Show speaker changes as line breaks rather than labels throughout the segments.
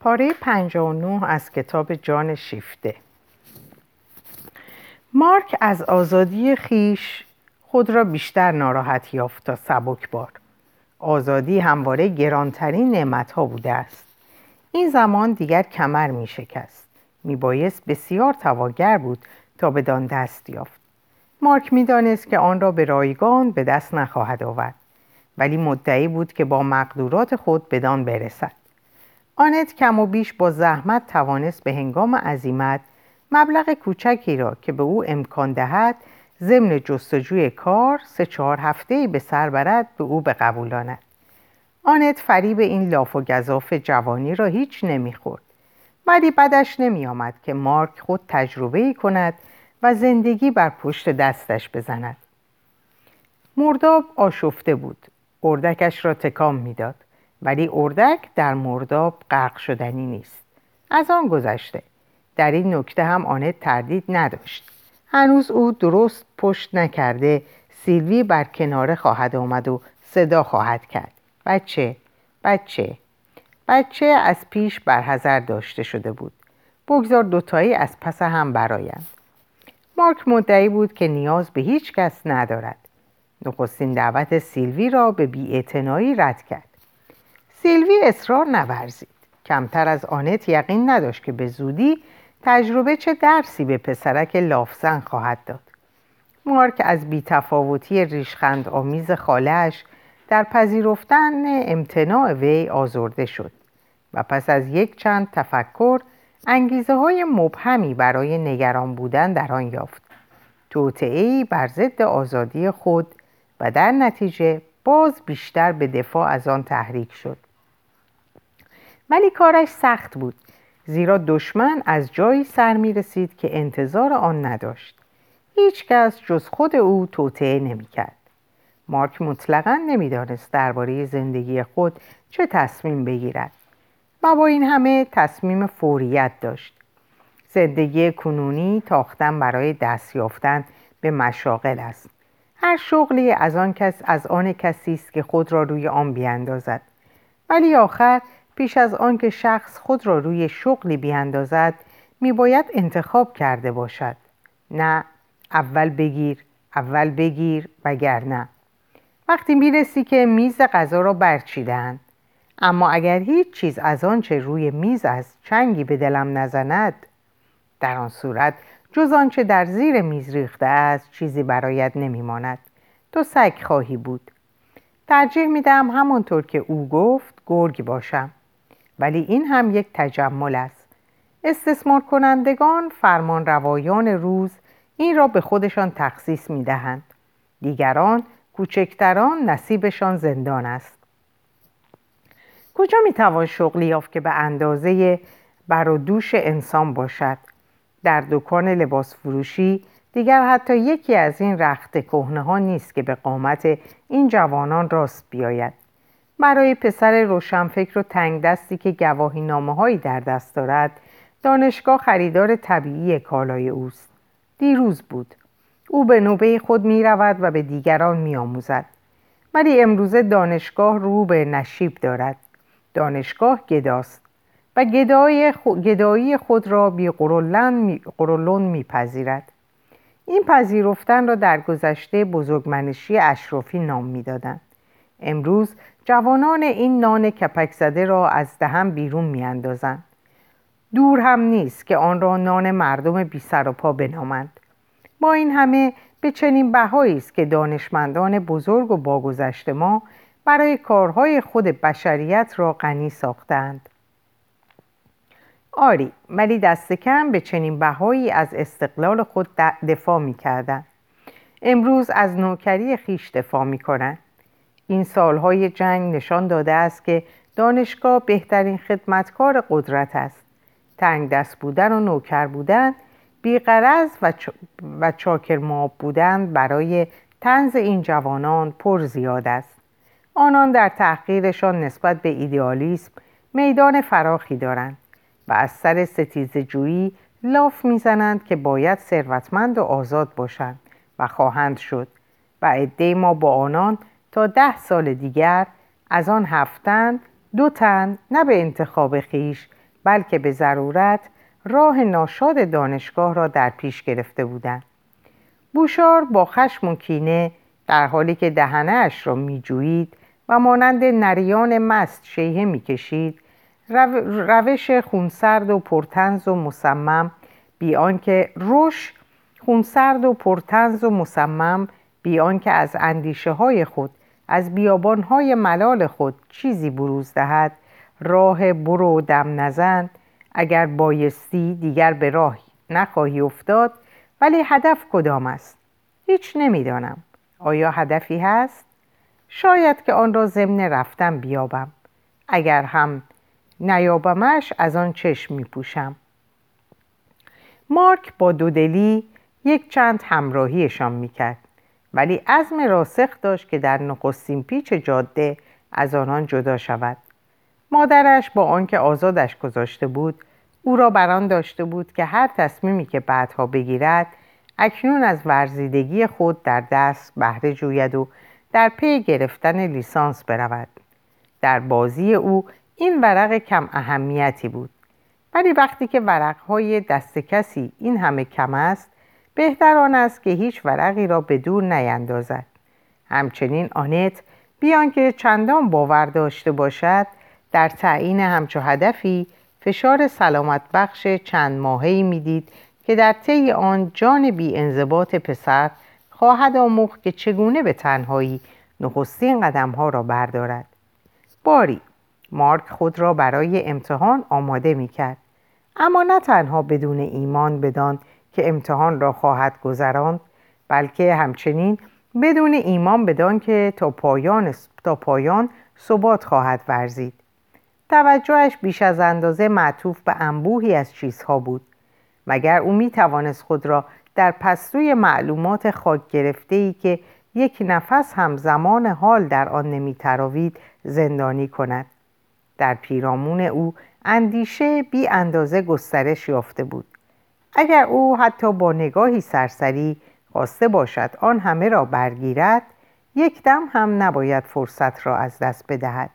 پاره 59 از کتاب جان شیفته. مارک از آزادی خیش خود را بیشتر ناراحت یافت تا سبک بار آزادی همواره گرانترین نعمت ها بوده است. این زمان دیگر کمر می شکست می بایست بسیار تواگر بود تا بدان دست یافت. مارک می دانست که آن را به رایگان به دست نخواهد آورد. ولی مدعی بود که با مقدورات خود بدان برسد. آنت کم و بیش با زحمت توانست به هنگام عزیمت مبلغ کوچکی را که به او امکان دهد ضمن جستجوی کار سه چهار هفته به سر برد به او بقبولاند. آنت فریب این لاف و گذاف جوانی را هیچ نمی‌خورد. ولی بدش نمیآمد که مارک خود تجربه ای کند و زندگی بر پشت دستش بزند. مرداب آشفته بود. اردکش را تکام می‌داد. ولی اردک در مرداب غرق شدنی نیست. از آن گذشته. در این نکته هم آنت تردید نداشت. هنوز او درست پشت نکرده سیلوی بر کناره خواهد آمد و صدا خواهد کرد. بچه بچه. بچه از پیش برحضر داشته شده بود. بگذار دوتایی از پس هم برایند مارک مدعی بود که نیاز به هیچ کس ندارد. نخستین دعوت سیلوی را به بیاعتنایی رد کرد. سیلوی اصرار نورزید. کمتر از آنت یقین نداشت که به زودی تجربه چه درسی به پسرک لافزن خواهد داد. مارک از بیتفاوتی ریشخند آمیز خالش در پذیرفتن امتناع وی آزرده شد و پس از یک چند تفکر انگیزه های مبهمی برای نگران بودن در آن یافت. توطعهای بر ضد آزادی خود و در نتیجه باز بیشتر به دفاع از آن تحریک شد. ولی کارش سخت بود. زیرا دشمن از جایی سر می رسید که انتظار آن نداشت. هیچ کس جز خود او توطعه نمی کرد مارک مطلقا نمی‌دانست درباره زندگی خود چه تصمیم بگیرد. و با این همه تصمیم فوریت داشت. زندگی کنونی تاختن برای دست یافتن به مشاغل است. هر شغلی از آن کس از آن کسی است که خود را روی آن بیاندازد. ولی آخر پیش از آنکه شخص خود را روی شغلی بیاندازد میباید انتخاب کرده باشد. نه اول بگیر اول بگیر وگرنه. وقتی می‌رسی که میز غذا را برچیدن اما اگر هیچ چیز از آنچه روی میز است چنگی به دلم نزند در آن صورت جز آنچه در زیر میز ریخته است چیزی برایت نمیماند. تو سگ خواهی بود. ترجیح میدم همانطور که او گفت گرگ باشم. ولی این هم یک تجمل است. استثمار کنندگان فرمان روایان روز این را به خودشان تخصیص می دهند. دیگران کوچکتران نصیبشان زندان است. کجا می توان شغلی یافت که به اندازه بر و دوش انسان باشد؟ در دکان لباس فروشی دیگر حتی یکی از این رخت کهنه ها نیست که به قامت این جوانان راست بیاید. برای پسر روشنفکر و تنگ دستی که گواهی نامه هایی در دست دارد دانشگاه خریدار طبیعی کالای اوست. دیروز بود. او به نوبه خود می رود و به دیگران می آموزد ولی امروزه دانشگاه رو به نشیب دارد. دانشگاه گداست و گدای گدایی خود را بی قرولون میپذیرد. این پذیرفتن را در گذشته بزرگمنشی اشرافی نام می‌دادند. امروز جوانان این نان کپک زده را از دهم بیرون میاندازند دور هم نیست که آن را نان مردم بی سر و پا بنامند با این همه به چنین بهایی است که دانشمندان بزرگ و باگذشت ما برای کارهای خود بشریت را غنی ساختند آری ولی دست کم به چنین بهایی از استقلال خود دفاع می کردن. امروز از نوکری خیش دفاع می کنند. این سالهای جنگ نشان داده است که دانشگاه بهترین خدمتکار قدرت است. تنگ دست بودن و نوکر بودن بیقرز و, چ... و چاکر ماب بودن برای تنز این جوانان پر زیاد است. آنان در تحقیرشان نسبت به ایدئالیسم میدان فراخی دارند و از سر ستیز جویی لاف می‌زنند که باید ثروتمند و آزاد باشند و خواهند شد و عده ما با آنان تا ده سال دیگر از آن هفتن دو تن نه به انتخاب خیش بلکه به ضرورت راه ناشاد دانشگاه را در پیش گرفته بودند. بوشار با خشم و کینه در حالی که دهنه اش را میجویید و مانند نریان مست شیهه می‌کشید روش خونسرد و پرتنز و مصمم بی آنکه روش خونسرد و پرتنز و مصمم بی که از اندیشه های خود از بیابان های ملال خود چیزی بروز دهد. راه برو دم نزن. اگر بایستی دیگر به راه نخواهی افتاد. ولی هدف کدام است؟ هیچ نمی‌دانم. آیا هدفی هست؟ شاید که آن را ضمن رفتن بیابم. اگر هم نیابمش از آن چشم می پوشم مارک با دودلی یک چند همراهیشان می‌کرد. ولی عزم راسخ داشت که در نخستین پیچ جاده از آنان جدا شود. مادرش با آنکه آزادش گذاشته بود او را بران داشته بود که هر تصمیمی که بعدها بگیرد اکنون از ورزیدگی خود در دست بهره جوید و در پی گرفتن لیسانس برود. در بازی او این ورق کم اهمیتی بود. ولی وقتی که ورقهای دست کسی این همه کم است بهتر آن است که هیچ ورقی را به دور نیندازد. همچنین آنت بیان که چندان باور داشته باشد در تعیین همچو هدفی فشار سلامت بخش چند ماهی می‌دید که در طی آن جان بی انضباط پسر خواهد آموخت که چگونه به تنهایی نخستین قدم ها را بردارد. باری مارک خود را برای امتحان آماده می کرد اما نه تنها بدون ایمان بدان که امتحان را خواهد گذراند بلکه همچنین بدون ایمان بدان که تا پایان, تا پایان ثبات خواهد ورزید. توجهش بیش از اندازه معطوف به انبوهی از چیزها بود. مگر او می توانست خود را در پستوی معلومات خاک گرفته ای که یک نفس هم زمان حال در آن نمی تراوید زندانی کند؟ در پیرامون او اندیشه بی اندازه گسترش یافته بود. اگر او حتی با نگاهی سرسری خواسته باشد آن همه را برگیرد یک دم هم نباید فرصت را از دست بدهد.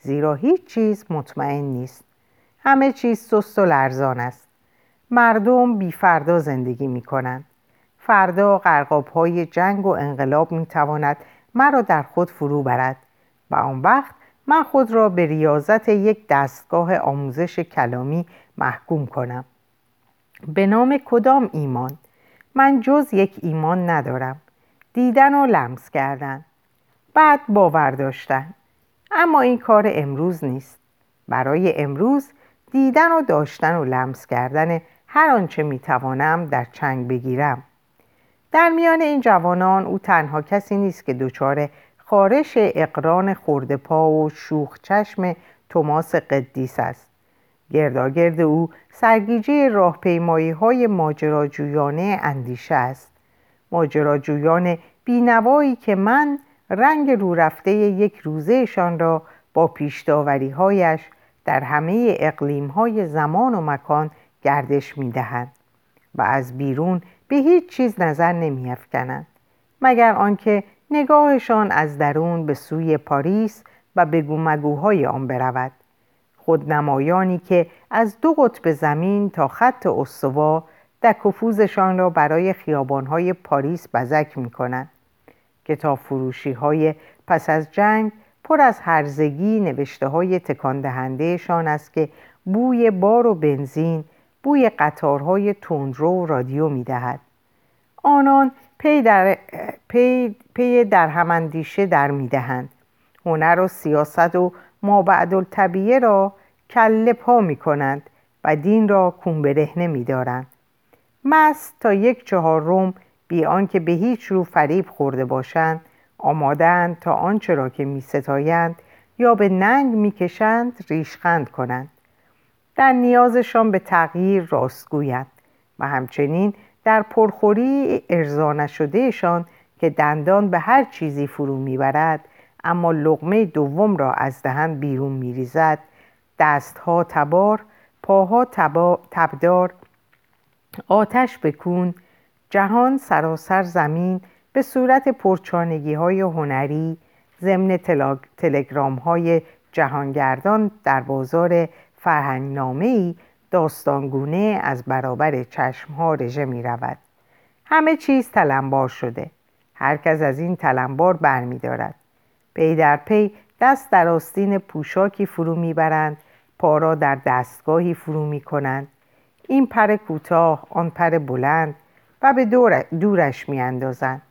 زیرا هیچ چیز مطمئن نیست. همه چیز سست و لرزان است. مردم بی فردا زندگی می کنند. فردا قرقاب های جنگ و انقلاب می تواند مرا در خود فرو برد و آن وقت من خود را به ریاضت یک دستگاه آموزش کلامی محکوم کنم. به نام کدام ایمان؟ من جز یک ایمان ندارم. دیدن و لمس کردن. بعد باور داشتن. اما این کار امروز نیست. برای امروز دیدن و داشتن و لمس کردن هر آنچه می‌توانم در چنگ بگیرم. در میان این جوانان او تنها کسی نیست که دچار خارش اقران خورده پا و شوخ چشم توماس قدیس است. گرداگرد او سرگیجه راهپیمایی های ماجراجویانه اندیشه است. ماجراجویان بینوایی که من رنگ رو رفته یک روزهشان را با پیشداوری هایش در همه اقلیم های زمان و مکان گردش می دهند و از بیرون به هیچ چیز نظر نمی افکنند مگر آنکه نگاهشان از درون به سوی پاریس و به گومگوهای آن برود. خودنمایانی که از دو قطب زمین تا خط استوا دک و پوزشان را برای خیابانهای پاریس بزک می کنند. کتاب فروشی های پس از جنگ پر از هرزگی نوشته های تکان دهندهشان است که بوی بار و بنزین بوی قطارهای تندرو و رادیو می دهد. آنان پی در, پی, پی در هم اندیشه در می دهند. هنر و سیاست و مابعد الطبیعه را کله پا می کنند و دین را کون برهنه می دارند. مست تا یک چهار روم بی آنکه به هیچ رو فریب خورده باشند آمادند تا آنچه را که می ستایند یا به ننگ می کشند ریشخند کنند در نیازشان به تغییر راستگویند و همچنین در پرخوری ارضا نشدهشان که دندان به هر چیزی فرو می‌برد اما لغمه دوم را از دهن بیرون میریزد دستها تبار پاها تبدار آتش بکون جهان سراسر زمین به صورت پرچانگی های هنری ضمن تلگرام های جهانگردان در بازار فرهنگنامه ای داستانگونه از برابر چشمها رژه می رود. همه چیز تلمبار شده. هر کس از این تلمبار بر می دارد. پی در پی دست در آستین پوشاکی فرو می‌برند پا را در دستگاهی فرو می کنند. این پر کوتاه آن پر بلند و به دور دورش می اندازند.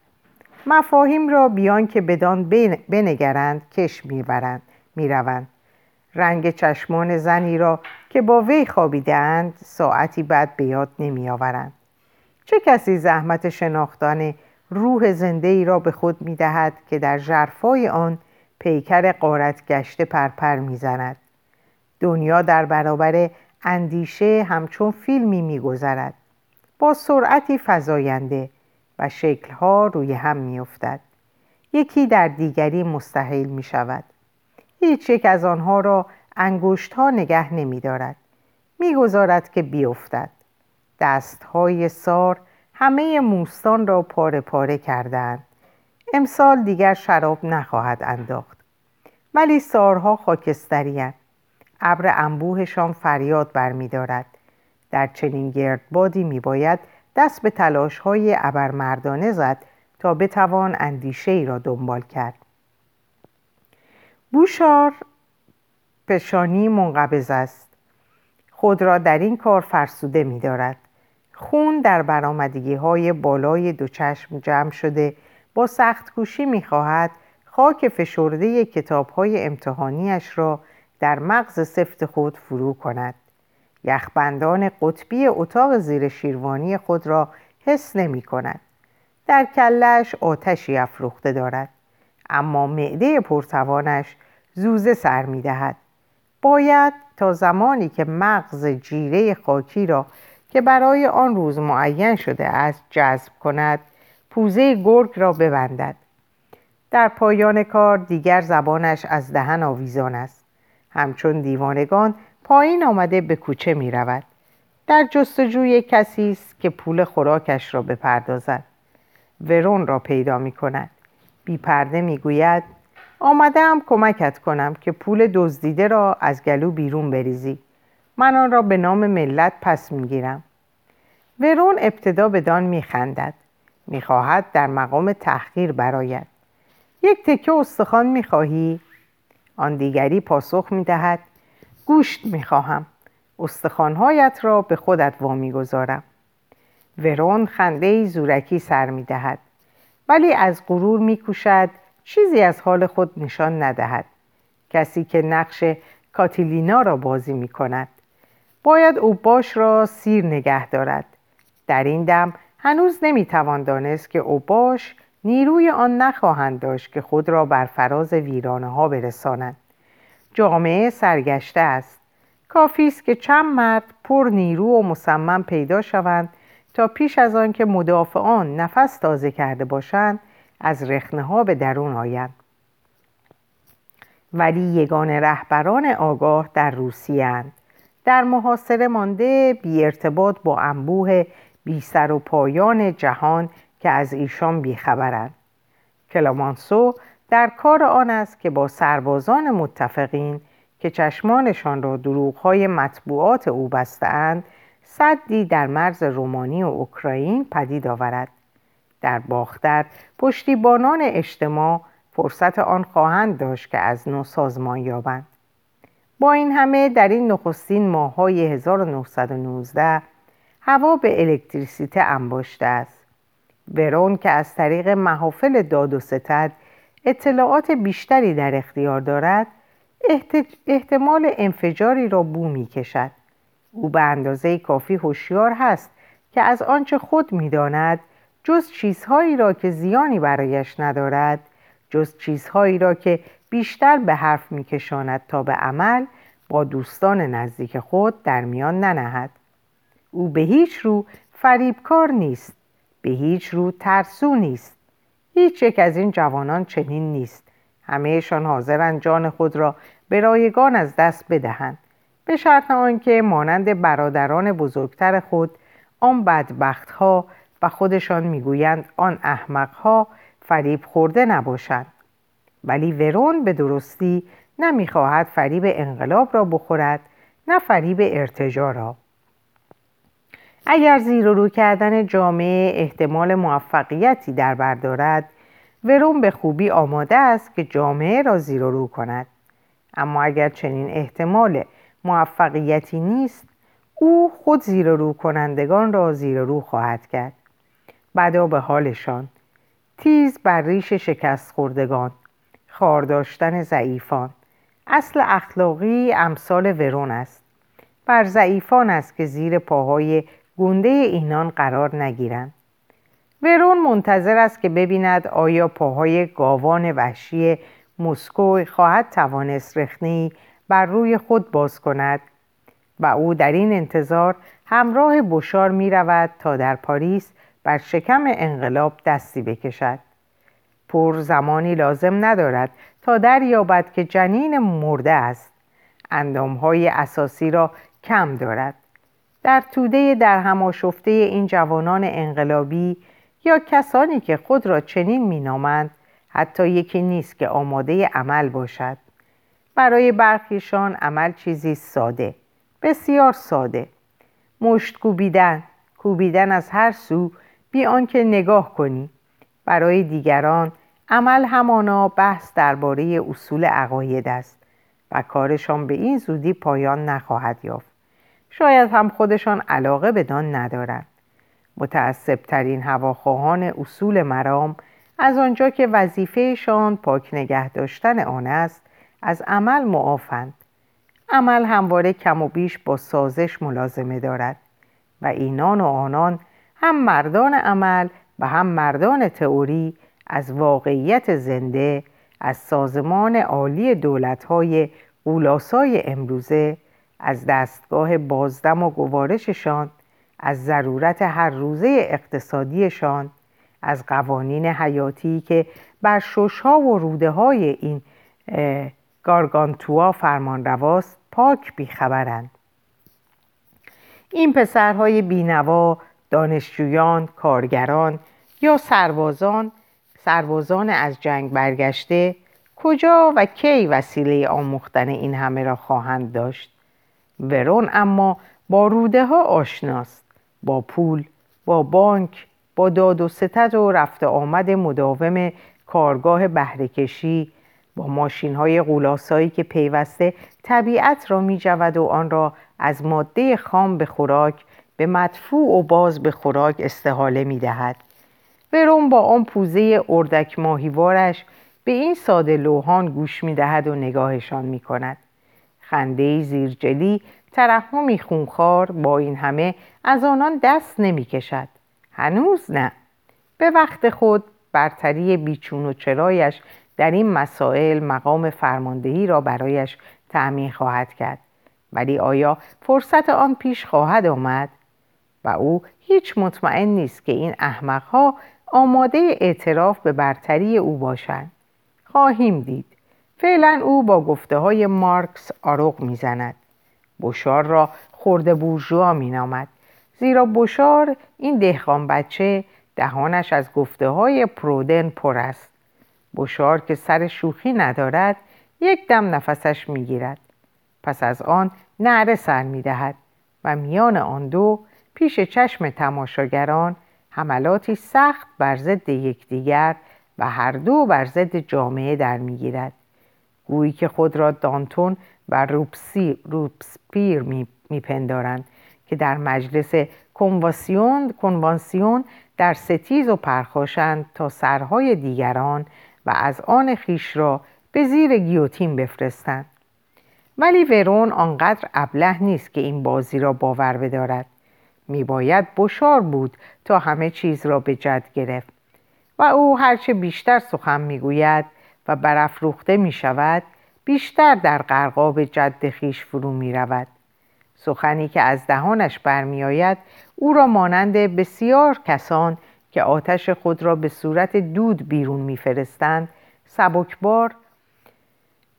مفاهیم را بیان که بدان بنگرند کش می‌برند می‌روند رنگ چشمان زنی را که با وی خابیدهاند ساعتی بعد به یاد نمیآورند چه کسی زحمت شناختن روح زنده ای را به خود می دهد که در جرفای آن پیکر قارت گشته پرپر می‌زند دنیا در برابر اندیشه همچون فیلمی میگذرد. با سرعتی فزاینده و شکلها روی هم میافتد. یکی در دیگری مستحیل می شود هیچ یک از آنها را انگشت ها نگه نمی دارد می‌گذارد که بیفتد. دست های سار همه موستان را پاره پاره کردند امسال دیگر شراب نخواهد انداخت. ولی سارها خاکستریان ابر انبوهشان فریاد برمیدارد. در چنین گردبادی میباید دست به تلاش های ابرمردانه زد تا بتوان اندیشه ای را دنبال کرد. بوشار پشانی منقبض است. خود را در این کار فرسوده می دارد. خون در برامدگی های بالای دو چشم جمع شده با سخت کوشی می خواهد خاک فشرده کتاب های امتحانیش را در مغز سفت خود فرو کند. یخبندان قطبی اتاق زیر شیروانی خود را حس نمی کند. در کلش آتشی افروخته دارد. اما معده پرتوانش زوزه سر می دهد. باید تا زمانی که مغز جیره خاکی را که برای آن روز معین شده است جذب کند پوزه گرگ را ببندد. در پایان کار دیگر زبانش از دهن آویزان است. همچون دیوانگان پایین آمده به کوچه می رود در جستجوی کسی است که پول خوراکش را بپردازد. ورون را پیدا می کند بی پرده می گوید آمدم کمکت کنم که پول دزدیده را از گلو بیرون بریزی. من آن را به نام ملت پس می گیرم ورون ابتدا به دان می خندد می خواهد در مقام تحقیر براید یک تکه استخوان می خواهی؟ آن دیگری پاسخ می دهد گوشت می خواهم استخوانهایت را به خودت وامی گذارم ورون خنده زورکی سر می دهد ولی از غرور می کوشد چیزی از حال خود نشان ندهد. کسی که نقش کاتیلینا را بازی می کند باید او باش را سیر نگه دارد. در این دم هنوز نمی‌توان دانست که اوباش نیروی آن نخواهند داشت که خود را بر فراز ویرانه ها برسانند جامعه سرگشته است. کافی است که چند مرد پر نیرو و مصمم پیدا شوند تا پیش از آن که مدافعان نفس تازه کرده باشند از رخنه ها به درون آیند. ولی یگان رهبران آگاه در روسیه در محاصره مانده بی ارتباط با انبوه بی سر و پایان جهان که از ایشان بیخبرند. کلامانسو در کار آن است که با سربازان متفقین که چشمانشان را دروغهای مطبوعات او بستهاند صدی در مرز رومانی و اوکراین پدید آورد. در باختر پشتیبانان اجتماع فرصت آن خواهند داشت که از نو سازمان یابند. با این همه در این نخستین ماههای 1919 هوا به الکتریسیته انباشته است. ورون که از طریق محافل داد و ستد اطلاعات بیشتری در اختیار دارد احتمال انفجاری را بو می کشد. او به اندازه کافی هوشیار هست که از آنچه خود می‌داند جز چیزهایی را که زیانی برایش ندارد جز چیزهایی را که بیشتر به حرف میکشاند تا به عمل با دوستان نزدیک خود در میان ننهد. او به هیچ رو فریبکار نیست. به هیچ رو ترسو نیست. هیچ یک از این جوانان چنین نیست. همهشان حاضرند جان خود را به رایگان از دست بدهند. به شرط آنکه مانند برادران بزرگتر خود آن بدبختها و خودشان می‌گویند آن احمقها فریب خورده نباشند. ولی ورون به درستی نمی‌خواهد فریب انقلاب را بخورد نه فریب ارتجا را. اگر زیر و رو کردن جامعه احتمال موفقیتی در بردارد ورون به خوبی آماده است که جامعه را زیر و رو کند. اما اگر چنین احتمال موفقیتی نیست او خود زیر رو کنندگان را زیر رو خواهد کرد. بدا به حالشان. تیز بر ریش شکست خوردگان. خار داشتن ضعیفان. اصل اخلاقی امثال ورون است. بر ضعیفان است که زیر پاهای گنده اینان قرار نگیرند. ورون منتظر است که ببیند آیا پاهای گاوان وحشی مسکو خواهد توانست رخنی بر روی خود باز کند و او در این انتظار همراه بشار می رود تا در پاریس بر شکم انقلاب دستی بکشد. پر زمانی لازم ندارد تا دریابد که جنین مرده است. اندامهای اساسی را کم دارد. در توده در هماشفته این جوانان انقلابی یا کسانی که خود را چنین مینامند حتی یکی نیست که آماده عمل باشد. برای برخیشان عمل چیزی ساده بسیار ساده. مشت کوبیدن کوبیدن از هر سو بی آنکه نگاه کنی. برای دیگران عمل همانا بحث درباره اصول عقاید است و کارشان به این زودی پایان نخواهد یافت. شاید هم خودشان علاقه بدان ندارند. متعصبترین هواخواهان اصول مرام از آنجا که وظیفهشان پاک نگه داشتن آن است از عمل معافند. عمل همواره کم و بیش با سازش ملازمه دارد و اینان و آنان هم مردان عمل و هم مردان تئوری از واقعیت زنده از سازمان عالی دولتهای قولاسای امروزه از دستگاه بازدم و گوارششان از ضرورت هر روزه اقتصادیشان از قوانین حیاتی که بر ششها و روده های این گارگانتوا فرمان رواست پاک بیخبرند. این پسرهای بینوا دانشجویان کارگران یا سربازان سربازان از جنگ برگشته کجا و کی وسیله آموختن این همه را خواهند داشت؟ ورون اما با روده ها آشناست با پول با بانک با داد و ستد و رفت آمد مداوم کارگاه بهرهکشی با ماشین های غولاسایی که پیوسته طبیعت را می و آن را از ماده خام به خوراک به مدفوع و باز به خوراک استحاله می دهد. ورون با آن پوزه اردک ماهیوارش به این ساده لوحان گوش می دهد و نگاهشان می کند. خنده زیرجلی ترحمی خونخوار با این همه از آنان دست نمی کشد. هنوز نه. به وقت خود برتری بیچون و چرایش در این مسائل مقام فرماندهی را برایش تأمین خواهد کرد ولی آیا فرصت آن پیش خواهد آمد و او هیچ مطمئن نیست که این احمقها آماده اعتراف به برتری او باشند خواهیم دید فعلا او با گفته های مارکس آروغ می‌زند. بشار را خورده بورژوا مینامد. زیرا بشار این دهقان بچه دهانش از گفته های پرودن پر است. بشار که سر شوخی ندارد یک دم نفسش می‌گیرد. پس از آن نعره سر می‌دهد و میان آن دو پیش چشم تماشاگران حملاتی سخت بر ضد یکدیگر و هر دو بر ضد جامعه در می‌گیرد. گویی که خود را دانتون و روبسی، روبسپیر میپندارند که در مجلس کنوانسیون کنوانسیون در ستیز و پرخاشند تا سرهای دیگران و از آن خیش را به زیر گیوتین بفرستند. ولی ورون آنقدر ابله نیست که این بازی را باور بدارد. میباید بشار بود تا همه چیز را به جد گرفت و او هرچه بیشتر سخن می‌گوید و برافروخته می شود بیشتر در قرقاب جد خیش فرو می رود. سخنی که از دهانش برمیآید او را مانند بسیار کسان که آتش خود را به صورت دود بیرون میفرستند سبکبار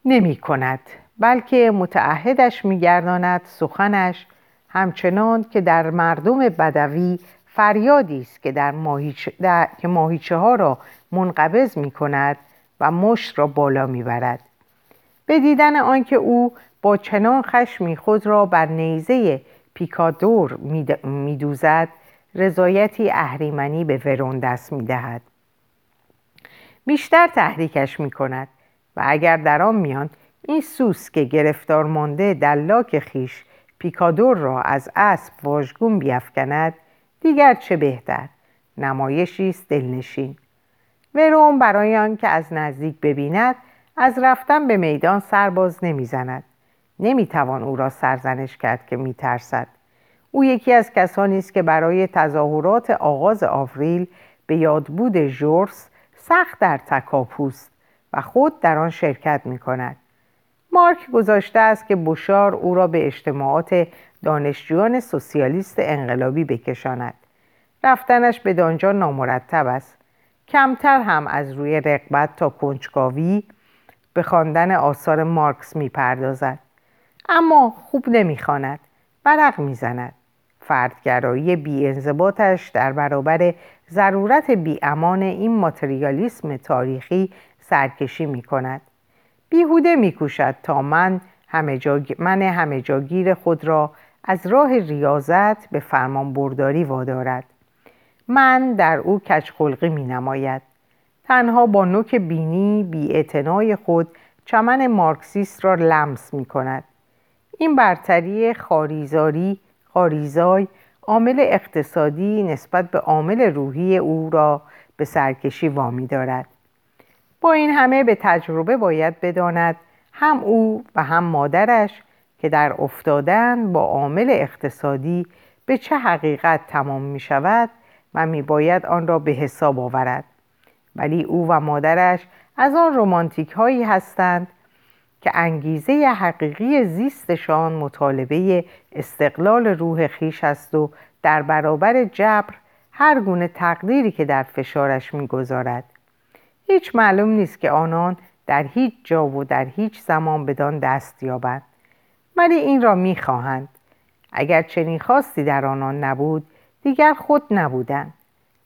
نمی کند بلکه متعهدش میگرداند سخنش همچنان که در مردم بدوی فریادی است که در ماهیچه, در... که ماهیچه ها را منقبض می کند و مشت را بالا می برد. به دیدن آنکه او با چنان خشمی خود را بر نیزه پیکادور میدوزد رضایتی اهریمنی به ورون دست می‌دهد. بیشتر تحریکش می‌کند و اگر در آن میان این سوس که گرفتار مانده در لاک خیش پیکادور را از اسب واژگون بیافکند دیگر چه بهتر؟ نمایشی است دلنشین. ورون برای آنکه از نزدیک ببیند از رفتن به میدان سرباز نمی‌زند نمی‌توان او را سرزنش کرد که میترسد او یکی از کسانی است که برای تظاهرات آغاز آوریل به یادبود ژورس سخت در تکاپوست و خود در آن شرکت می کند. مارک گذاشته است که بوشار او را به اجتماعات دانشجویان سوسیالیست انقلابی بکشاند. رفتنش به دانجا نامرتب است. کمتر هم از روی رقبت تا کنجکاوی به خواندن آثار مارکس می‌پردازد. اما خوب نمی‌خواند برق می‌زند. فردگرایی بیانضباطش در برابر ضرورت بیامان این ماتریالیسم تاریخی سرکشی می کند بیهوده می کوشد تا من همه, من همه جاگیر خود را از راه ریاضت به فرمان برداری وادارد. من در او کچخلقی می نماید. تنها با نوک بینی بی خود چمن مارکسیست را لمس می کند. این برتری خاریزاری خاریزای عامل اقتصادی نسبت به عامل روحی او را به سرکشی وامی دارد. با این همه به تجربه باید بداند هم او و هم مادرش که در افتادن با عامل اقتصادی به چه حقیقت تمام می شود و می باید آن را به حساب آورد. ولی او و مادرش از آن رومانتیک هایی هستند که انگیزه حقیقی زیستشان مطالبه استقلال روح خیش است و در برابر جبر هر گونه تقدیری که در فشارش می‌گذارد. هیچ معلوم نیست که آنان در هیچ جا و در هیچ زمان بدان دست یابند. ولی این را می‌خواهند. اگر چنین خواستی در آنان نبود دیگر خود نبودند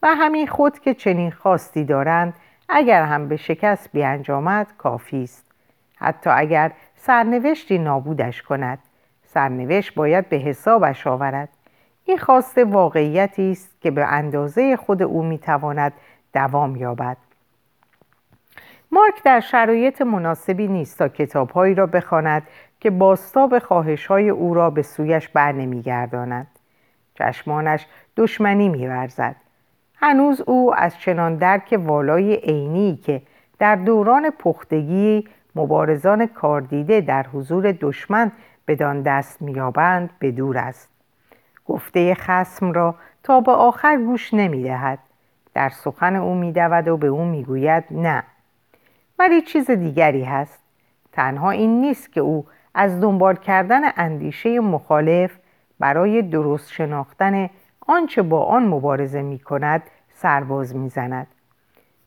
و همین خود که چنین خواستی دارند اگر هم به شکست بیانجامد کافی است. حتی اگر سرنوشتی نابودش کند سرنوشت باید به حسابش آورد. این خواست واقعیتی است که به اندازه خود او می‌تواند دوام یابد. مارک در شرایط مناسبی نیست تا کتابهایی را بخواند که باستاب خواهشهای او را به سویش بر نمیگرداند چشمانش دشمنی میورزد. هنوز او از چنان درک والای عینی که در دوران پختگی مبارزان کاردیده در حضور دشمن بدان دست میابند به دور است. گفته خسم را تا به آخر گوش نمی‌دهد. در سخن او میدود و به او می‌گوید نه. ولی چیز دیگری هست. تنها این نیست که او از دنبال کردن اندیشه مخالف برای درست شناختن آنچه با آن مبارزه می کند سرباز می زند.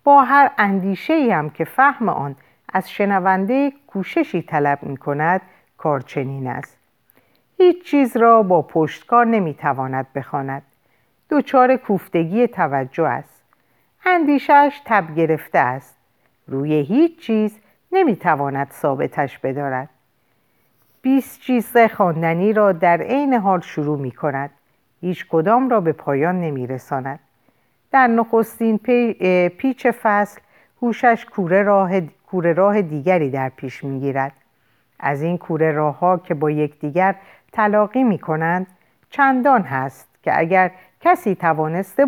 با هر اندیشه هم که فهم آن از شنونده کوششی طلب می کند کار است. هیچ چیز را با پشتکار نمی تواند بخواند. دوچار کوفتگی توجه است. اندیشش تب گرفته است. روی هیچ چیز نمی تواند ثابتش بدارد. بیست چیز خواندنی را در عین حال شروع می کند. هیچ کدام را به پایان نمی رساند. در نخستین پی، پیچ فصل هوشش کوره راه کوره راه دیگری در پیش می‌گیرد از این کوره راه ها که با یکدیگر تلاقی می کنند چندان هست که اگر کسی توانسته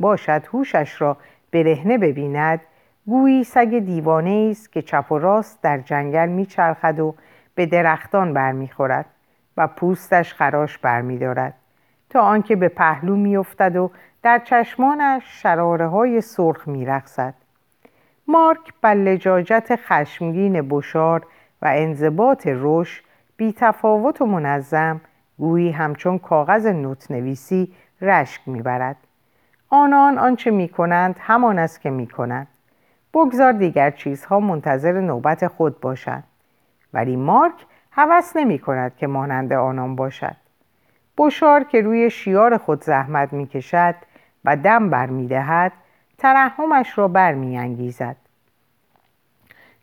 باشد هوشش را برهنه ببیند گویی سگ دیوانه است که چپ و راست در جنگل میچرخد و به درختان برمیخورد و پوستش خراش برمیدارد تا آنکه به پهلو میافتد و در چشمانش شراره های سرخ میرقصد. مارک بر لجاجت خشمگین بشار و انضباط روش بی تفاوت و منظم گویی همچون کاغذ نوت نویسی رشک می‌برد. آنان آنچه می‌کنند همان است که می‌کنند. بگذار دیگر چیزها منتظر نوبت خود باشند. ولی مارک هوس نمی کند که مانند آنان باشد بشار که روی شیار خود زحمت می‌کشد و دم برمیدهد ترحمش را برمیانگیزد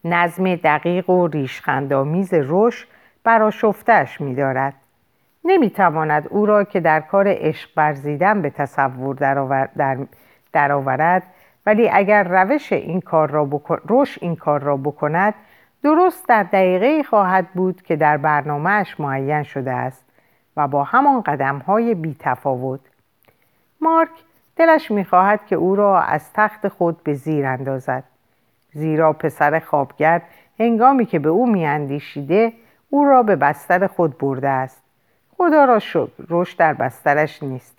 نظم دقیق و ریشخندآمیز روش براشفتش می دارد. نمی تواند او را که در کار عشق برزیدن به تصور درآورد ولی اگر روش این کار را روش این کار را بکند درست در دقیقه خواهد بود که در برنامهش معین شده است و با همان قدم های بی تفاوت مارک دلش می‌خواهد که او را از تخت خود به زیر اندازد. زیرا پسر خوابگرد هنگامی که به او میاندیشیده او را به بستر خود برده است. خدا را شکر روش در بسترش نیست.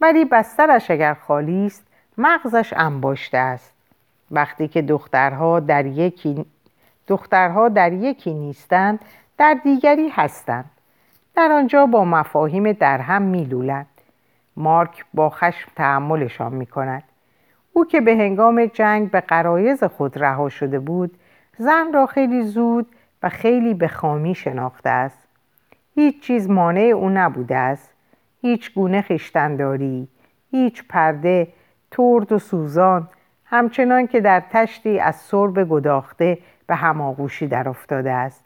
ولی بسترش اگر خالی است مغزش انباشته است. وقتی که دخترها در یکی دخترها در یکی نیستند در دیگری هستند. در آنجا با مفاهیم در هم میلولند. مارک با خشم تحملشان می کند او که به هنگام جنگ به قرایز خود رها شده بود زن را خیلی زود و خیلی به خامی شناخته است. هیچ چیز مانع او نبوده است. هیچ گونه خیشتنداری هیچ پرده ترد و سوزان همچنان که در تشتی از سرب گداخته به هماغوشی در افتاده است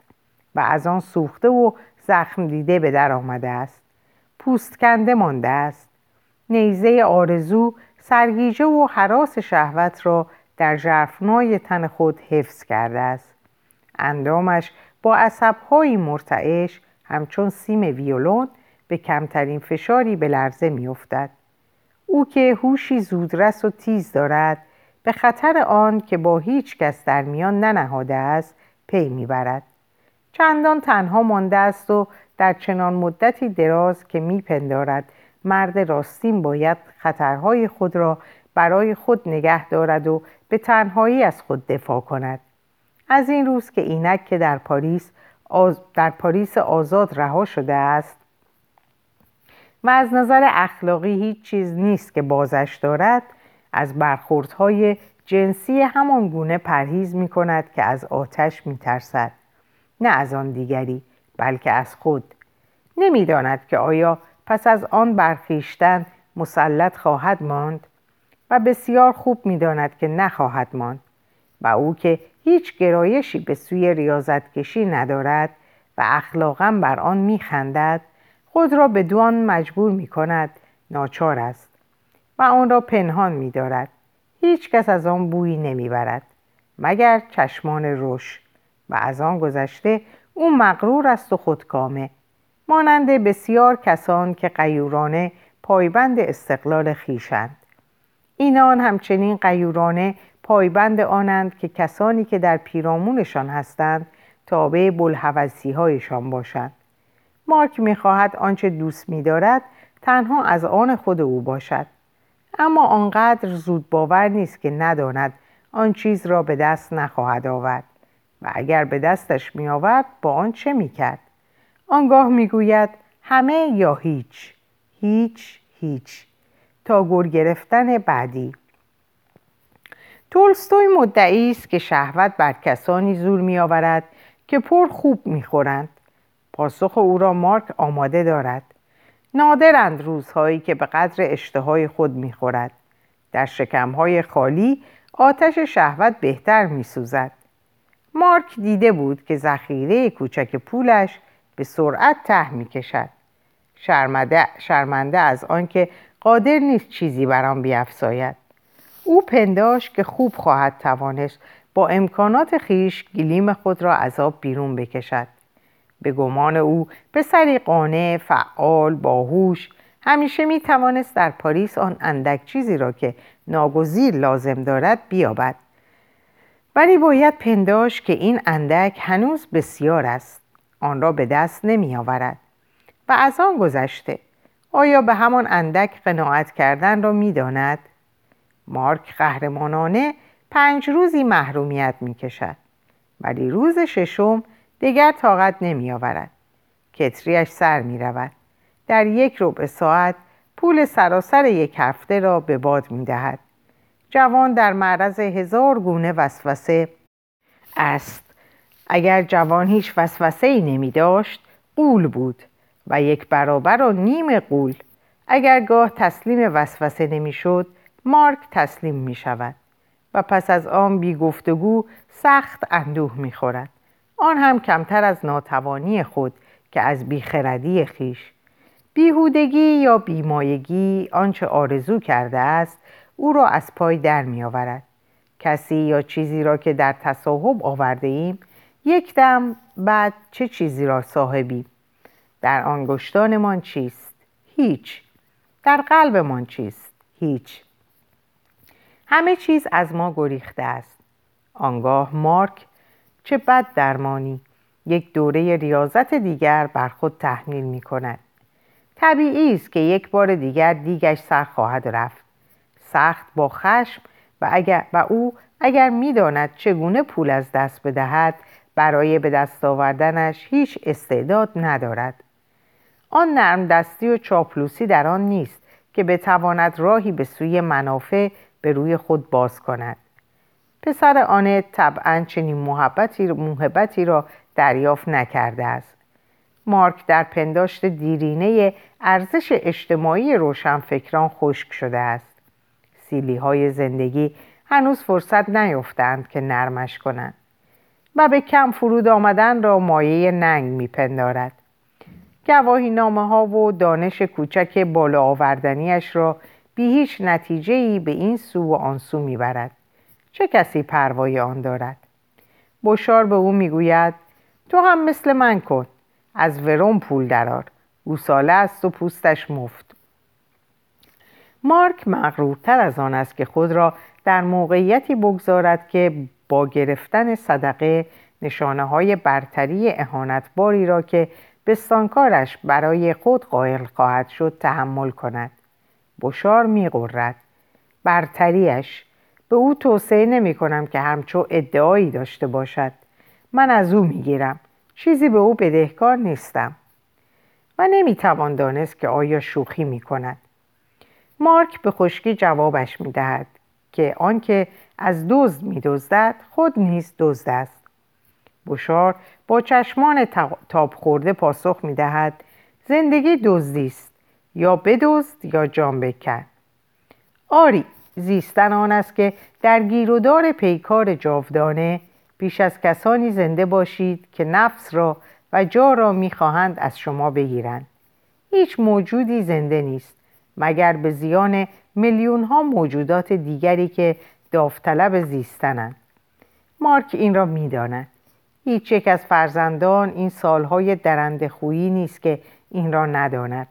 و از آن سوخته و زخم دیده به در آمده است. پوست کنده مانده است. نیزه آرزو سرگیجه و حراس شهوت را در جرفنای تن خود حفظ کرده است. اندامش با عصبهایی مرتعش همچون سیم ویولون به کمترین فشاری به لرزه میافتد. او که هوشی زودرس و تیز دارد به خطر آن که با هیچ کس در میان ننهاده است پی می‌برد. چندان تنها مانده است و در چنان مدتی دراز که میپندارد. مرد راستین باید خطرهای خود را برای خود نگه دارد و به تنهایی از خود دفاع کند. از این روز که اینک که در پاریس در پاریس آزاد رها شده است و از نظر اخلاقی هیچ چیز نیست که بازش دارد از برخوردهای جنسی همان گونه پرهیز می کند که از آتش می ترسد نه از آن دیگری بلکه از خود. نمی‌داند که آیا پس از آن برخیشتن مسلط خواهد ماند و بسیار خوب می‌داند که نخواهد ماند و او که هیچ گرایشی به سوی ریاضت کشی ندارد و اخلاقا بر آن میخندد خود را به دوان مجبور می کند ناچار است. و آن را پنهان می دارد هیچ کس از آن بویی نمی‌برد مگر چشمان روش و از آن گذشته او مغرور است و خودکامه. مانند بسیار کسان که قیورانه پایبند استقلال خیشند اینان همچنین قیورانه پایبند آنند که کسانی که در پیرامونشان هستند تابع بلحوثی هایشان باشند. مارک می‌خواهد آنچه دوست میدارد تنها از آن خود او باشد. اما آنقدر زود باور نیست که نداند آن چیز را به دست نخواهد آورد و اگر به دستش می آورد با آن چه می کرد؟ آنگاه می گوید همه یا هیچ هیچ هیچ تا گر گرفتن بعدی تولستوی مدعی است که شهوت بر کسانی زور می آورد که پر خوب می خورند. پاسخ او را مارک آماده دارد نادرند روزهایی که به قدر اشتهای خود می‌خورد. در شکمهای خالی آتش شهوت بهتر میسوزد. مارک دیده بود که ذخیره کوچک پولش به سرعت ته می‌کشد. شرمنده, شرمنده از آنکه قادر نیست چیزی بر آن بیافزاید. او پنداش که خوب خواهد توانست با امکانات خیش گلیم خود را از آب بیرون بکشد. به گمان او پسری قانع فعال باهوش همیشه می توانست در پاریس آن اندک چیزی را که ناگزیر لازم دارد بیابد. ولی باید پنداش که این اندک هنوز بسیار است. آن را به دست نمی آورد و از آن گذشته آیا به همان اندک قناعت کردن را می داند؟ مارک قهرمانانه پنج روزی محرومیت می کشد ولی روز ششم دیگر طاقت نمی آورد کتریش سر می رود در یک ربع ساعت پول سراسر یک هفته را به باد می دهد جوان در معرض هزار گونه وسوسه است. اگر جوان هیچ وسوسه ای نمی داشت قول بود و یک برابر و نیم قول. اگر گاه تسلیم وسوسه نمی شد مارک تسلیم می شود و پس از آن بی گفتگو سخت اندوه می خورد آن هم کمتر از ناتوانی خود که از بیخردی خیش. بیهودگی یا بیمایگی آنچه آرزو کرده است او را از پای در می آورد. کسی یا چیزی را که در تصاحب آورده ایم یک دم بعد چه چیزی را صاحبیم؟ در انگشتانمان چیست؟ هیچ. در قلبمان چیست؟ هیچ. همه چیز از ما گریخته است. آنگاه مارک چه بد درمانی. یک دوره ریاضت دیگر بر خود تحمیل می کند. طبیعی است که یک بار دیگر دیگش سر خواهد رفت. سخت با خشم و, اگر و او اگر می‌داند چگونه پول از دست بدهد برای به دست آوردنش هیچ استعداد ندارد. آن نرم دستی و چاپلوسی در آن نیست که بتواند راهی به سوی منافع به روی خود باز کند. پسر آنه طبعا چنین محبتی, را دریافت نکرده است. مارک در پنداشت دیرینه ارزش اجتماعی روشنفکران خشک شده است. سیلی های زندگی هنوز فرصت نیفتند که نرمش کنند و به کم فرود آمدن را مایه ننگ میپندارد. گواهی نامه ها و دانش کوچک بالا آوردنیش را بی هیچ نتیجه ای به این سو و آن سو می‌برد. چه کسی پروای آن دارد؟ بشار به او می‌گوید تو هم مثل من کن از ورون پول درار گوساله است و پوستش مفت. مارک مغرورتر از آن است که خود را در موقعیتی بگذارد که با گرفتن صدقه نشانه های برتری اهانتباری را که بستانکارش برای خود قائل خواهد شد تحمل کند. بشار میقرد برتریش به او توصیه نمی کنم که همچو ادعایی داشته باشد. من از او می‌گیرم. چیزی به او بدهکار نیستم. و نمی‌توان دانست که آیا شوخی می کند مارک به خشکی جوابش می دهد که آنکه از دزد می دزدد خود نیز دزد است. بشار با چشمان تاب خورده پاسخ می دهد زندگی دزدی است. یا بدزد یا جان بکن. آری زیستن آن است که در گیرودار پیکار جاودانه بیش از کسانی زنده باشید که نفس را و جا را می‌خواهند از شما بگیرند. هیچ موجودی زنده نیست مگر به زیان میلیون ها موجودات دیگری که داوطلب زیستنند. مارک این را می‌داند. هیچ یک از فرزندان این سالهای درنده خویی نیست که این را نداند.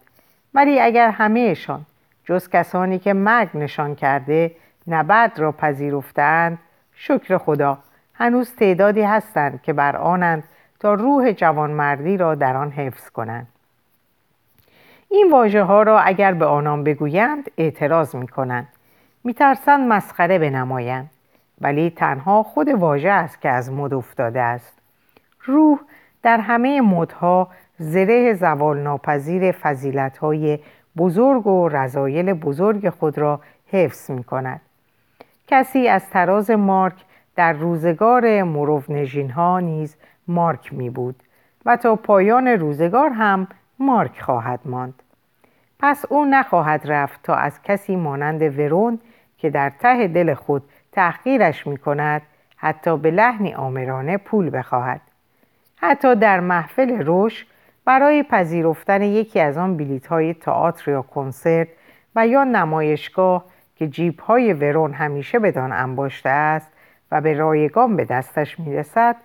ولی اگر همهشان جز کسانی که مرگ نشان کرده نبرد را پذیرفتند. شکر خدا هنوز تعدادی هستند که بر آنند تا روح جوانمردی را در آن حفظ کنند. این واژه ها را اگر به آنان بگویند اعتراض می کنند می ترسند مسخره بنمایند. ولی تنها خود واژه است که از مد افتاده است. روح در همه مدها زره زوال ناپذیر فضیلت های بزرگ و رضایل بزرگ خود را حفظ می کند کسی از تراز مارک در روزگار مروونژین ها نیز مارک می بود و تا پایان روزگار هم مارک خواهد ماند. پس او نخواهد رفت تا از کسی مانند ورون که در ته دل خود تحقیرش می کند حتی به لحنی آمرانه پول بخواهد. حتی در محفل روش برای پذیرفتن یکی از آن بلیت های تئاتر یا کنسرت و یا نمایشگاه که جیب های ورون همیشه بدان انباشته است و به رایگان به دستش می‌رسد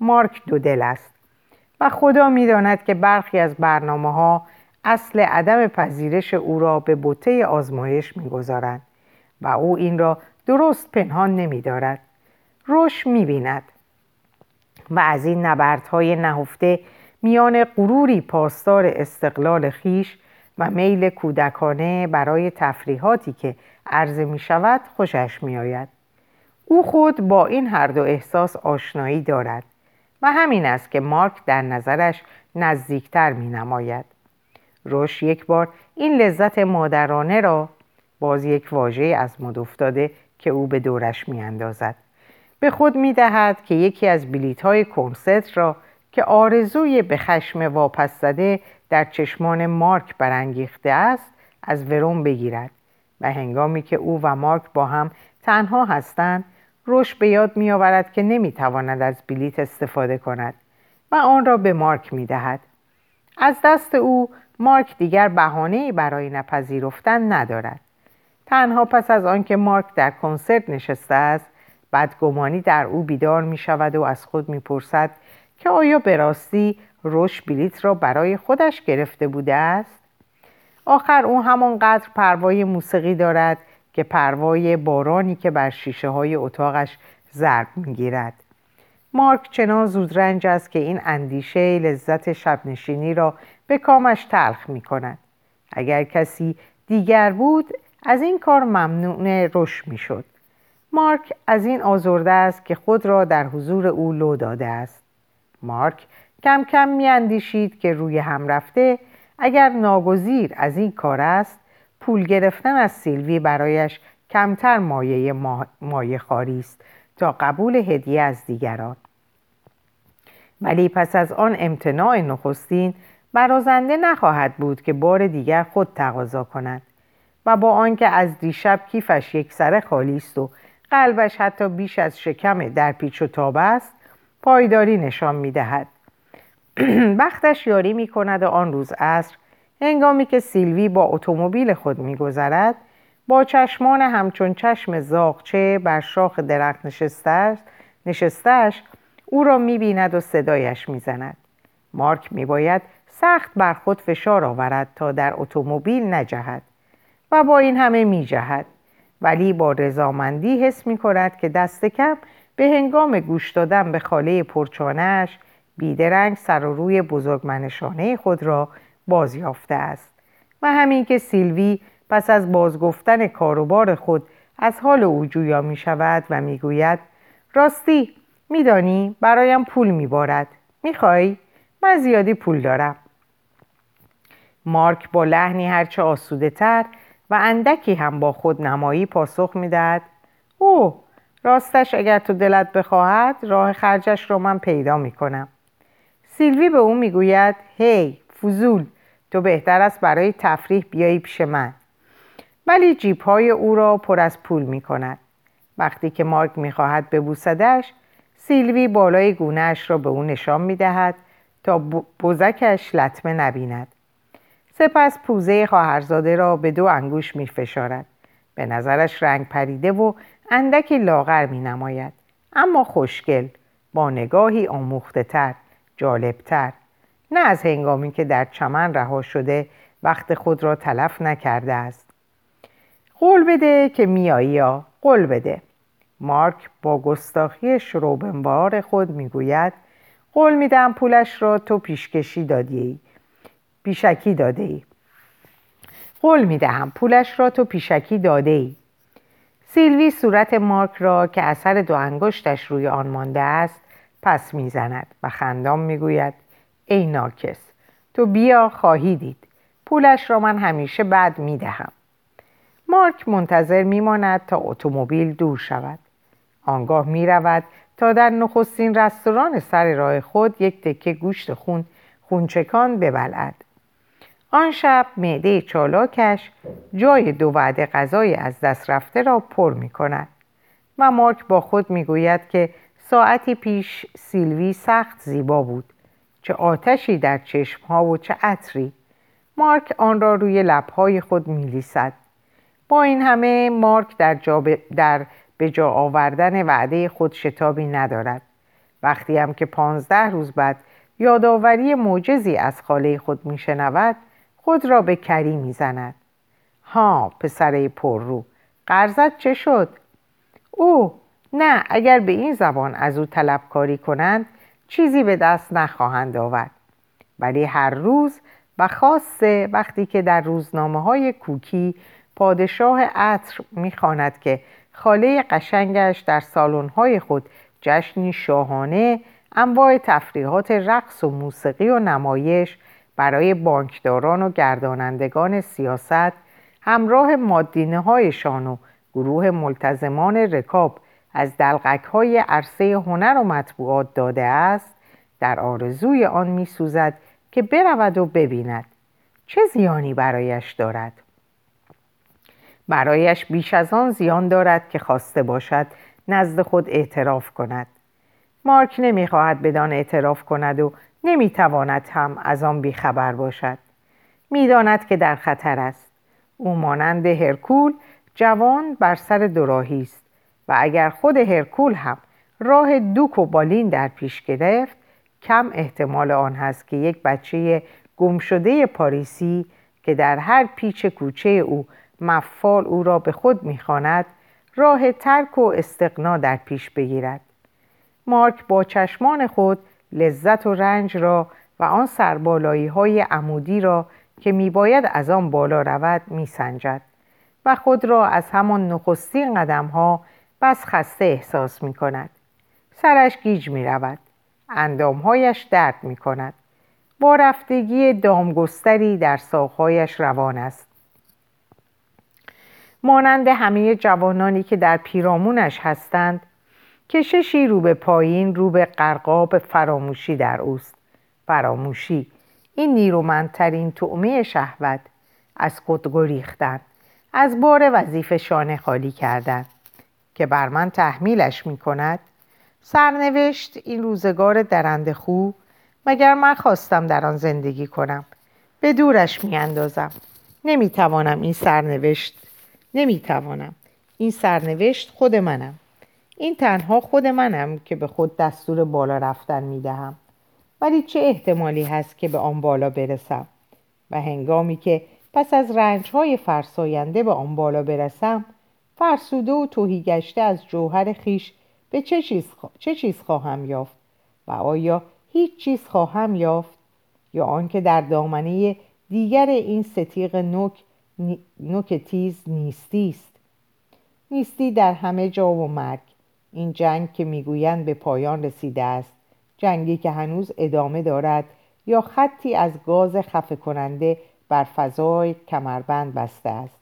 مارک دو دل است. و خدا می‌داند که برخی از برنامه ها اصل عدم پذیرش او را به بوته آزمایش می‌گذارند و او این را درست پنهان نمیدارد. روش می‌بیند و از این نبردهای نهفته میان غروری پاسدار استقلال خیش و میل کودکانه برای تفریحاتی که عرضه می شود خوشش می آید. او خود با این هر دو احساس آشنایی دارد و همین است که مارک در نظرش نزدیکتر می نماید. روش یک بار این لذت مادرانه را باز یک واژه از مد افتاده که او به دورش می اندازد. به خود می دهد که یکی از بلیت های کنسرت را که آرزوی به خشم واپس زده در چشمان مارک برانگیخته است از ورون بگیرد و هنگامی که او و مارک با هم تنها هستند روش به یاد می آورد که نمی تواند از بلیت استفاده کند و آن را به مارک می دهد. از دست او مارک دیگر بهانه برای نپذیرفتن ندارد. تنها پس از آنکه مارک در کنسرت نشسته است بدگمانی در او بیدار می شود و از خود می پرسد که آیا به راستی روش بلیت را برای خودش گرفته بوده است؟ آخر او همانقدر پروای موسیقی دارد که پروای بارانی که بر شیشه های اتاقش ضرب می‌گیرد مارک چنان زودرنج است که این اندیشه لذت شبنشینی را به کامش تلخ می کند. اگر کسی دیگر بود از این کار ممنوع رش می شد. مارک از این آزرده است که خود را در حضور او لو داده است. مارک کم کم می اندیشید که روی هم رفته. اگر ناگزیر از این کار است پول گرفتن از سیلوی برایش کمتر مایه مایه خاری است تا قبول هدیه از دیگران. ولی پس از آن امتناع نخستین برازنده نخواهد بود که بار دیگر خود تقاضا کند و با آنکه از دیشب کیفش یک سره خالی است و قلبش حتی بیش از شکم در پیچ و تاب است پایداری نشان می دهد وقتش یاری می کند و آن روز عصر هنگامی که سیلوی با اتومبیل خود میگذرد با چشمان همچون چشم زاغچه بر شاخ درخت نشستش, نشستش او را می‌بیند و صدایش می‌زند. مارک میباید سخت بر خود فشار آورد تا در اتومبیل نجهد و با این همه میجهد. ولی با رضامندی حس می کند که دست کم به هنگام گوش دادن به خاله پرچانش بیدرنگ سر و روی بزرگمنشانه خود را بازیافته است. و همین که سیلوی پس از بازگفتن کاروبار خود از حال او جویا می شود و می گوید راستی میدانی برایم پول میبارد می‌خوای؟ من زیادی پول دارم. مارک با لحنی هرچه آسوده تر و اندکی هم با خود نمایی پاسخ می‌دهد او راستش اگر تو دلت بخواهد راه خرجش را من پیدا می‌کنم سیلوی به او می‌گوید هی فضول تو بهتر است برای تفریح بیایی پیش من ولی جیب های او را پر از پول می کند. وقتی که مارک می خواهد ببوسدش سیلوی بالای گونهش را به او نشان می دهد تا بزکش لطمه نبیند. سپس پوزه خواهرزاده را به دو انگوش می فشارد. به نظرش رنگ پریده و اندکی لاغر می نماید. اما خوشگل با نگاهی آموخته تر، جالب تر. نه از هنگامی که در چمن رها شده وقت خود را تلف نکرده است. قول بده که میایی یا قول بده. مارک با گستاخی شروبنبار خود می‌گوید قول میدم پولش را تو پیشکشی دادی. پیشکی داده ای. قول می‌دهم پولش را تو پیشکی داده ای. سیلوی صورت مارک را که اثر دو انگشتش روی آن مانده است پس می‌زند و خندام می‌گوید ای ناکس تو بیا خواهی دید. پولش را من همیشه بعد می‌دهم. مارک منتظر میماند تا اتومبیل دور شود. آنگاه می رود تا در نخستین رستوران سر راه خود یک تکه گوشت خون خونچکان ببلد آن شب معده چالاکش جای دو وعده غذای از دست رفته را پر می کند و مارک با خود می گوید که ساعتی پیش سیلوی سخت زیبا بود. چه آتشی در چشمها و چه عطری. مارک آن را روی لبهای خود میلیسد با این همه مارک در, جا در به جا آوردن وعده خود شتابی ندارد. وقتی هم که پانزده روز بعد یادآوری موجزی از خاله خود میشنود خود را به کری می‌زند. ها پسره پررو قرضت چه شد؟ او نه اگر به این زبان از او طلبکاری کنند چیزی به دست نخواهند آورد. ولی هر روز و خاصه وقتی که در روزنامه های کوکی پادشاه عطر می‌خواند که خاله قشنگش در سالن‌های خود جشنی شاهانه انواع تفریحات رقص و موسیقی و نمایش برای بانکداران و گردانندگان سیاست همراه مادینه هایشان و گروه ملتزمان رکاب از دلغک های عرصه هنر و مطبوعات داده است در آرزوی آن میسوزد که برود و ببیند. چه زیانی برایش دارد؟ برایش بیش از آن زیان دارد که خواسته باشد نزد خود اعتراف کند. مارک نمی‌خواهد بدان اعتراف کند و نمی‌تواند هم از آن بیخبر باشد. می‌داند که در خطر است. او مانند هرکول جوان بر سر دوراهی است و اگر خود هرکول هم راه دوک و بالین در پیش گرفت کم احتمال آن هست که یک بچه گمشده پاریسی که در هر پیچ کوچه او مفال او را به خود می‌خواند راه ترک و استقنا در پیش بگیرد. مارک با چشمان خود لذت و رنج را و آن سربالایی های عمودی را که میباید از آن بالا رود میسنجد و خود را از همان نخستین قدم ها بس خسته احساس می کند. سرش گیج می رود. اندامهایش درد می کند. با رفتگی دامگستری در ساقهایش روان است. مانند همه جوانانی که در پیرامونش هستند کششی رو به پایین رو به قرقاب فراموشی در اوست. فراموشی. این نیرومندترین تعمه شهوت. از خود گریختن. از بار وظیفه شانه خالی کردن. که بر من تحمیلش می کند سرنوشت این روزگار درند خو. مگر من خواستم در آن زندگی کنم. به دورش می اندازم نمی توانم این سرنوشت. نمی توانم این سرنوشت خود منم. این تنها خود منم که به خود دستور بالا رفتن می دهم ولی چه احتمالی هست که به آن بالا برسم؟ و هنگامی که پس از رنجهای فرساینده به آن بالا برسم فرسوده و توهی گشته از جوهر خیش به چه چیز, چه چیز خواهم یافت؟ و آیا هیچ چیز خواهم یافت؟ یا آنکه در دامنه دیگر این ستیق نوک, نوک تیز نیستی است؟ نیستی در همه جا و مرگ. این جنگ که می‌گویند به پایان رسیده است. جنگی که هنوز ادامه دارد یا خطی از گاز خفه کننده بر فضای کمربند بسته است.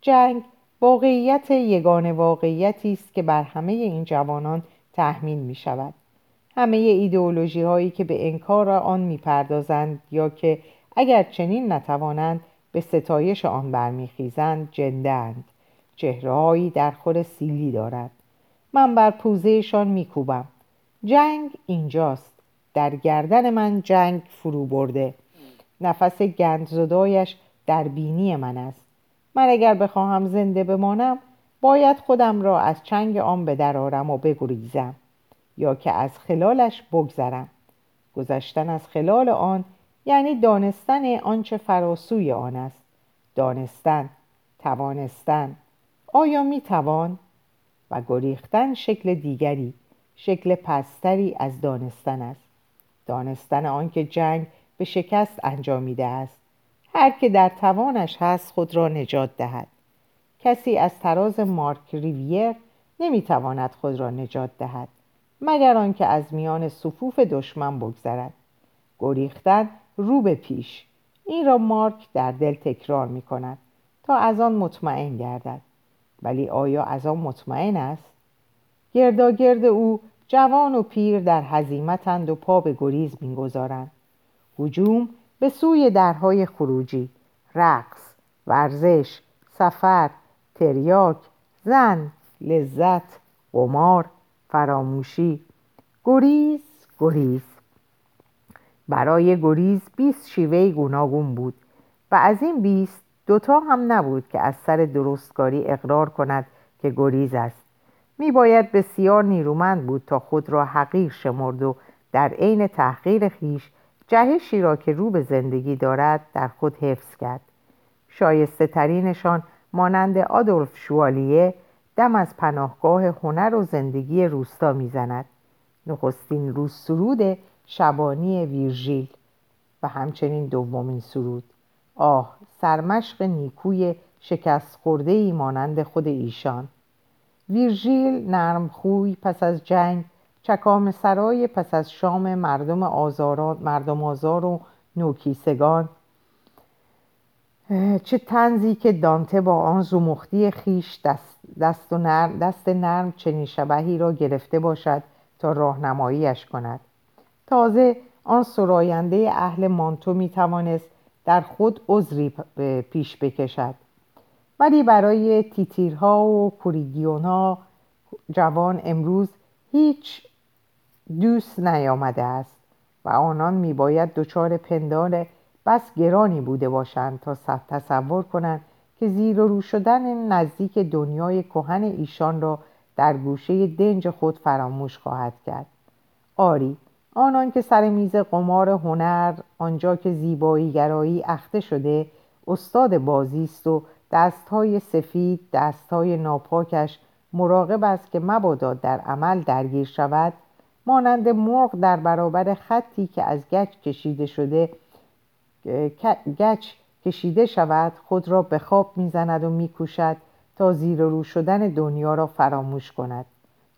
جنگ واقعیت یگان واقعیتی است که بر همه این جوانان تحمیل می شود همه ایدئولوژی هایی که به انکار آن می‌پردازند یا که اگر چنین نتوانند به ستایش آن برمیخیزند جندند چهرههایی در خور سیلی دارد. من بر پوزهشان میکوبم. جنگ اینجاست. در گردن من جنگ فرو برده. نفس گندزدایش در بینی من است. من اگر بخواهم زنده بمانم باید خودم را از چنگ آن به درارم و بگریزم یا که از خلالش بگذرم. گذشتن از خلال آن یعنی دانستن آنچه فراسوی آن است. دانستن توانستن. آیا می توان و گریختن شکل دیگری شکل پستری از دانستن است. دانستن آنکه جنگ به شکست انجامیده است. هر که در توانش هست خود را نجات دهد. کسی از تراز مارک ریویر نمی‌تواند خود را نجات دهد مگر آنکه از میان صفوف دشمن بگذرد. گریختن رو به پیش. این را مارک در دل تکرار می کند تا از آن مطمئن گردد. ولی آیا از آن مطمئن است؟ گرداگرد او جوان و پیر در حزیمتند و پا به گریز می‌گذارند. هجوم به سوی درهای خروجی رقص ورزش سفر تریاک زن لذت قمار فراموشی. گریز گریز. برای گریز بیست شیوه گوناگون بود و از این بیست دوتا هم نبود که از سر درستکاری اقرار کند که گریز است. می باید بسیار نیرومند بود تا خود را حقیر شمرد و در عین تحقیر خیش جهشی را که رو به زندگی دارد در خود حفظ کرد. شایسته ترینشان مانند آدولف شوالیه دم از پناهگاه هنر و زندگی روستا می‌زند. نخستین روز سرود شبانی ویرژیل و همچنین دومین سرود. آه سرمشق نیکوی شکست خورده ای مانند خود ایشان. ویرژیل نرم خوی پس از جنگ چکام سرای پس از شام مردم, آزاران، مردم آزار و نوکیسگان. چه تنزی که دانته با آن زمختی خیش دست, دست, و نرم، دست نرم چنین شبهی را گرفته باشد تا راهنماییش کند. تازه آن سراینده اهل مانتو می توانست در خود عذری پیش بکشد. ولی برای تیتیرها و کوریگیونها جوان امروز هیچ دوست نیامده است و آنان میباید دچار پندار بس گرانی بوده باشند تا تصور کنند که زیر و رو شدن نزدیک دنیای کهن ایشان را در گوشه دنج خود فراموش خواهد کرد. آری آنان که سر میز قمار هنر آنجا که زیبایی گرایی اخته شده استاد بازی است و دستهای سفید دستهای ناپاکش مراقب است که مبادا در عمل درگیر شود. مانند مرغ در برابر خطی که از گچ کشیده شده گچ کشیده شود خود را به خواب می‌زند و میکوشد تا زیر رو شدن دنیا را فراموش کند.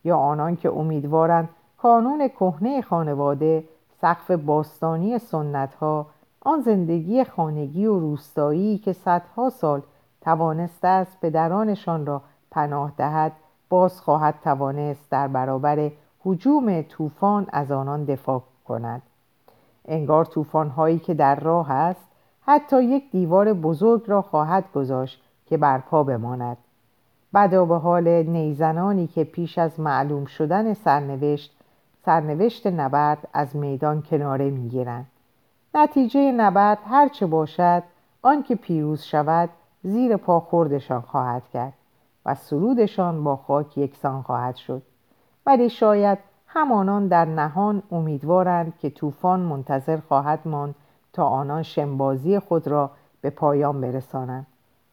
یا آنان که امیدوارند کانون کهنه خانواده سقف باستانی سنت ها آن زندگی خانگی و روستایی که صدها سال توانسته است پدرانشان را پناه دهد باز خواهد توانست در برابر حجوم طوفان از آنان دفاع کند. انگار طوفان هایی که در راه است حتی یک دیوار بزرگ را خواهد گذاشت که برپا بماند. بدا به حال نیزنانی که پیش از معلوم شدن سرنوشت سرنوشت نبرد از میدان کناره می‌گیرند. نتیجه نبرد هرچه باشد آنکه پیروز شود زیر پا خوردشان خواهد کرد و سرودشان با خاک یکسان خواهد شد. ولی شاید همانان در نهان امیدوارند که طوفان منتظر خواهد ماند تا آنان شنبازی خود را به پایان برسانند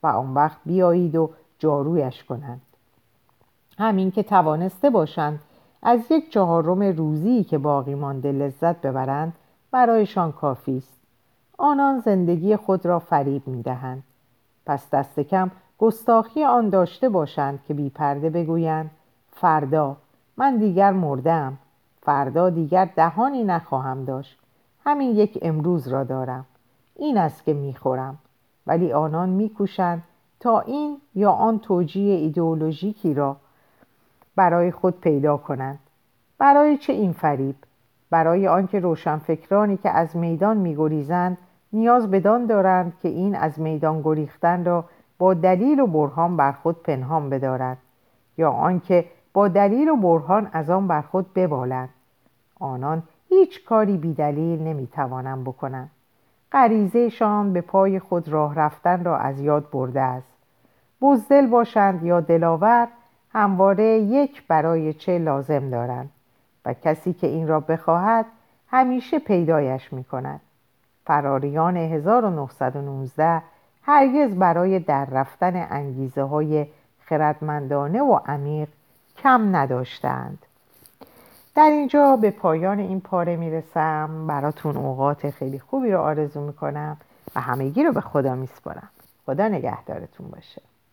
و آن وقت بیایید و جارویش کنند. همین که توانسته باشند از یک چهارم روزی که باقی مانده لذت ببرند برایشان کافی است. آنان زندگی خود را فریب می‌دهند. پس دست کم گستاخی آن داشته باشند که بی پرده بگویند فردا من دیگر مردم فردا دیگر دهانی نخواهم داشت. همین یک امروز را دارم. این است که می‌خورم. ولی آنان میکوشند تا این یا آن توجیه ایدئولوژیکی را برای خود پیدا کنند. برای چه این فریب؟ برای آنکه روشنفکرانی که از میدان میگریزند نیاز بدان دارند که این از میدان گریختن را با دلیل و برهان بر خود پنهان بدارند یا آنکه با دلیل و برهان از آن بر خود ببالند. آنان هیچ کاری بیدلیل نمی‌توانند بکنند. غریزهشان به پای خود راه رفتن را از یاد برده است. بزدل باشند یا دلاور همواره یک برای چه لازم دارند و کسی که این را بخواهد همیشه پیدایش می کند فراریان 1919 هرگز برای در رفتن انگیزه های خردمندانه و عمیق کم نداشتند. در اینجا به پایان این پاره می‌رسم. براتون اوقات خیلی خوبی رو آرزو می‌کنم و همگی رو به خدا میسپارم. خدا نگهدارتون باشه.